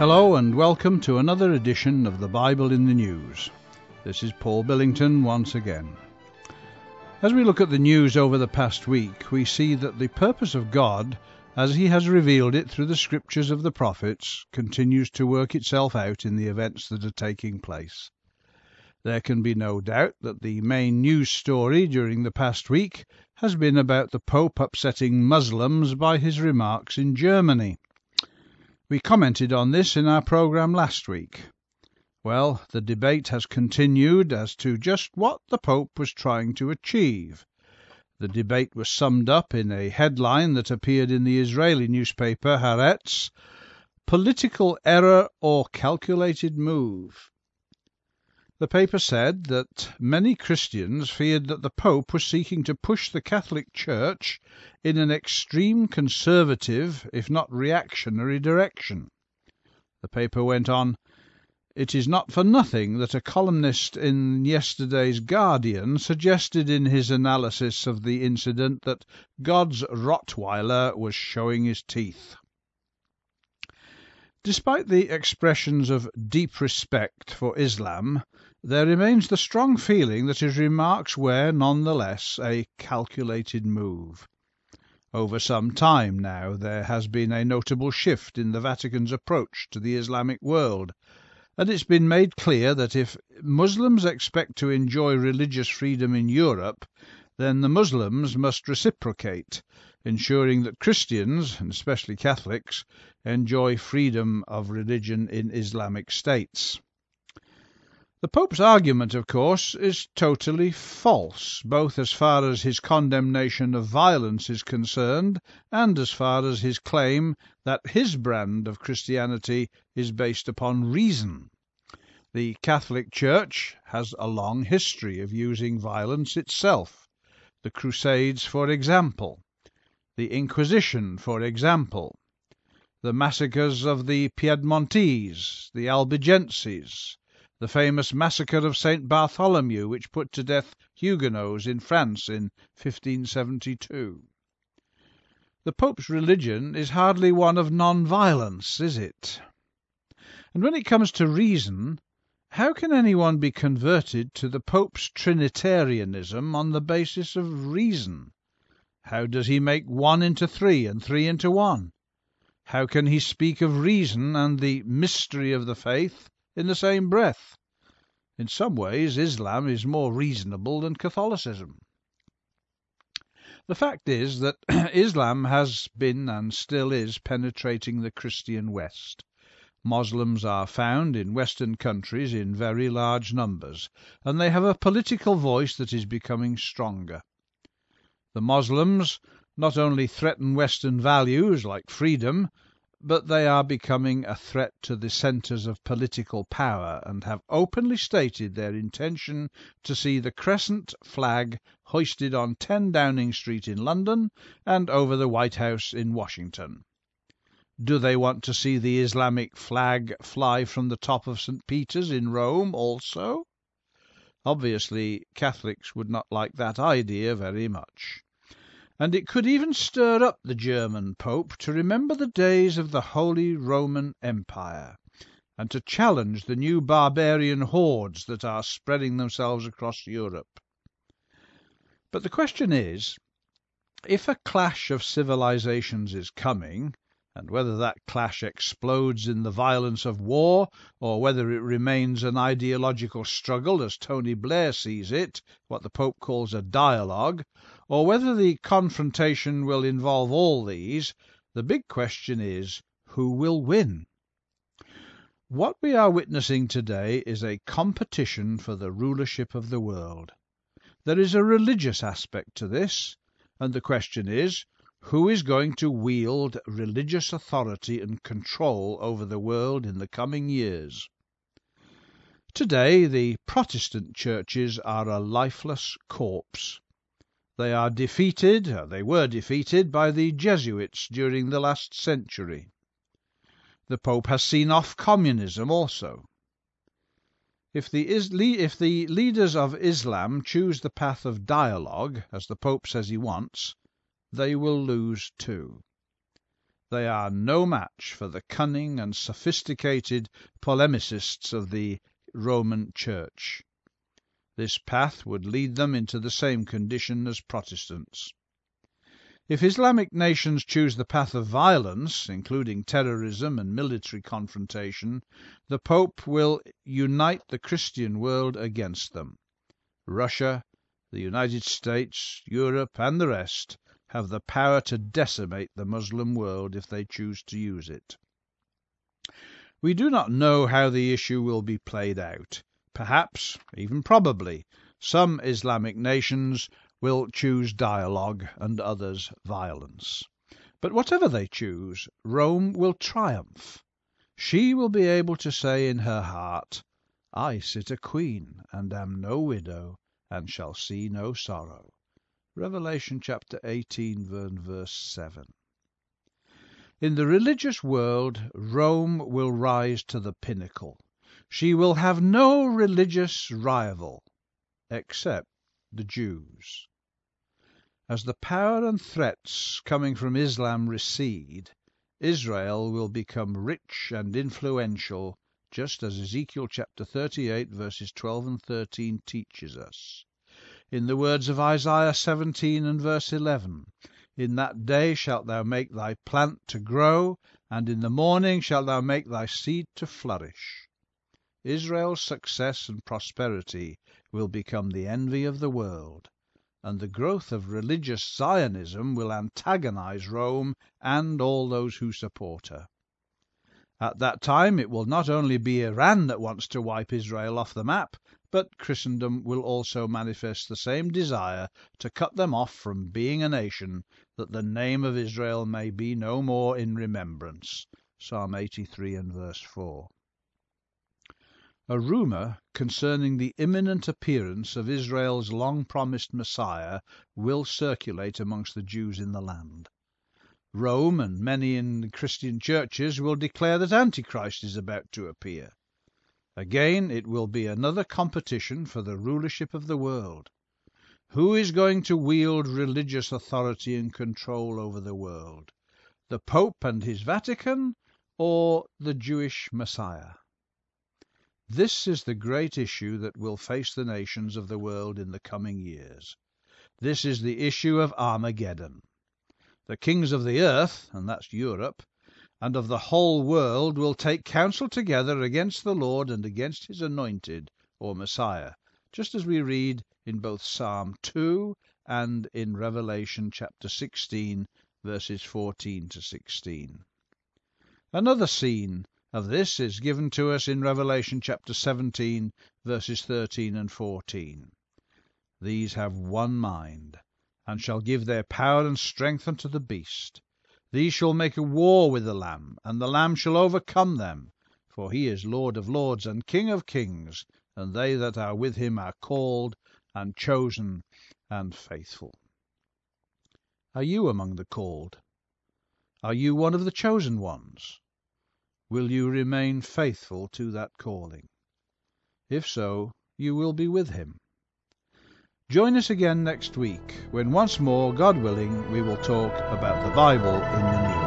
Hello and welcome to another edition of the Bible in the News. This is Paul Billington once again. As we look at the news over the past week, we see that the purpose of God, as He has revealed it through the scriptures of the prophets, continues to work itself out in the events that are taking place. There can be no doubt that the main news story during the past week has been about the Pope upsetting Muslims by his remarks in Germany. We commented on this in our programme last week. Well, the debate has continued as to just what the Pope was trying to achieve. The debate was summed up in a headline that appeared in the Israeli newspaper Haaretz Political Error or Calculated Move. The paper said that many Christians feared that the Pope was seeking to push the Catholic Church in an extreme conservative, if not reactionary, direction. The paper went on, It is not for nothing that a columnist in yesterday's Guardian suggested in his analysis of the incident that God's Rottweiler was showing his teeth. Despite the expressions of deep respect for Islam, there remains the strong feeling that his remarks were, none the less, a calculated move. Over some time now there has been a notable shift in the Vatican's approach to the Islamic world, and it's been made clear that if Muslims expect to enjoy religious freedom in Europe, then the Muslims must reciprocate, ensuring that Christians, and especially Catholics, enjoy freedom of religion in Islamic states. The Pope's argument, of course, is totally false, both as far as his condemnation of violence is concerned and as far as his claim that his brand of Christianity is based upon reason. The Catholic Church has a long history of using violence itself. The Crusades, for example, the Inquisition, for example, the massacres of the Piedmontese, the Albigenses, the famous massacre of St. Bartholomew, which put to death Huguenots in France in 1572. The Pope's religion is hardly one of non-violence, is it? And when it comes to reason, how can anyone be converted to the Pope's Trinitarianism on the basis of reason? How does he make one into three and three into one? How can he speak of reason and the mystery of the faith in the same breath. In some ways Islam is more reasonable than Catholicism. The fact is that Islam has been and still is penetrating the Christian West. Moslems are found in Western countries in very large numbers, and they have a political voice that is becoming stronger. The Moslems not only threaten Western values like freedom, but they are becoming a threat to the centres of political power and have openly stated their intention to see the crescent flag hoisted on 10 Downing Street in London and over the White House in Washington. Do they want to see the Islamic flag fly from the top of St. Peter's in Rome also? Obviously, Catholics would not like that idea very much and it could even stir up the German Pope to remember the days of the Holy Roman Empire, and to challenge the new barbarian hordes that are spreading themselves across Europe. But the question is, if a clash of civilizations is coming, and whether that clash explodes in the violence of war, or whether it remains an ideological struggle as Tony Blair sees it, what the Pope calls a dialogue, or whether the confrontation will involve all these, the big question is who will win? What we are witnessing today is a competition for the rulership of the world. There is a religious aspect to this, and the question is who is going to wield religious authority and control over the world in the coming years? Today the Protestant churches are a lifeless corpse. They are defeated, uh, they were defeated by the Jesuits during the last century. The Pope has seen off communism also. If the, if the leaders of Islam choose the path of dialogue, as the Pope says he wants, they will lose too. they are no match for the cunning and sophisticated polemicists of the Roman Church. This path would lead them into the same condition as Protestants. If Islamic nations choose the path of violence, including terrorism and military confrontation, the Pope will unite the Christian world against them. Russia, the United States, Europe, and the rest have the power to decimate the Moslem world if they choose to use it. We do not know how the issue will be played out. Perhaps, even probably, some Islamic nations will choose dialogue and others violence. But whatever they choose, Rome will triumph. She will be able to say in her heart, I sit a queen, and am no widow, and shall see no sorrow. Revelation chapter 18, verse 7. In the religious world, Rome will rise to the pinnacle. She will have no religious rival except the Jews. As the power and threats coming from Islam recede, Israel will become rich and influential, just as Ezekiel chapter 38, verses 12 and 13 teaches us. In the words of Isaiah 17 and verse 11, In that day shalt thou make thy plant to grow, and in the morning shalt thou make thy seed to flourish. Israel's success and prosperity will become the envy of the world, and the growth of religious Zionism will antagonize Rome and all those who support her. At that time it will not only be Iran that wants to wipe Israel off the map, but Christendom will also manifest the same desire to cut them off from being a nation, that the name of Israel may be no more in remembrance. Psalm 83 and verse 4. A rumour concerning the imminent appearance of Israel's long promised Messiah will circulate amongst the Jews in the land. Rome and many in the Christian churches will declare that Antichrist is about to appear. Again it will be another competition for the rulership of the world. Who is going to wield religious authority and control over the world? The Pope and his Vatican, or the Jewish Messiah? This is the great issue that will face the nations of the world in the coming years. This is the issue of Armageddon. The kings of the earth, and that's Europe, and of the whole world will take counsel together against the Lord and against his anointed, or Messiah, just as we read in both Psalm 2 and in Revelation chapter 16, verses 14 to 16. Another scene of this is given to us in Revelation chapter 17, verses 13 and 14. These have one mind, and shall give their power and strength unto the beast these shall make a war with the Lamb, and the Lamb shall overcome them. For he is Lord of lords and King of kings, and they that are with him are called, and chosen, and faithful. Are you among the called? Are you one of the chosen ones? Will you remain faithful to that calling? If so, you will be with him. Join us again next week when once more, God willing, we will talk about the Bible in the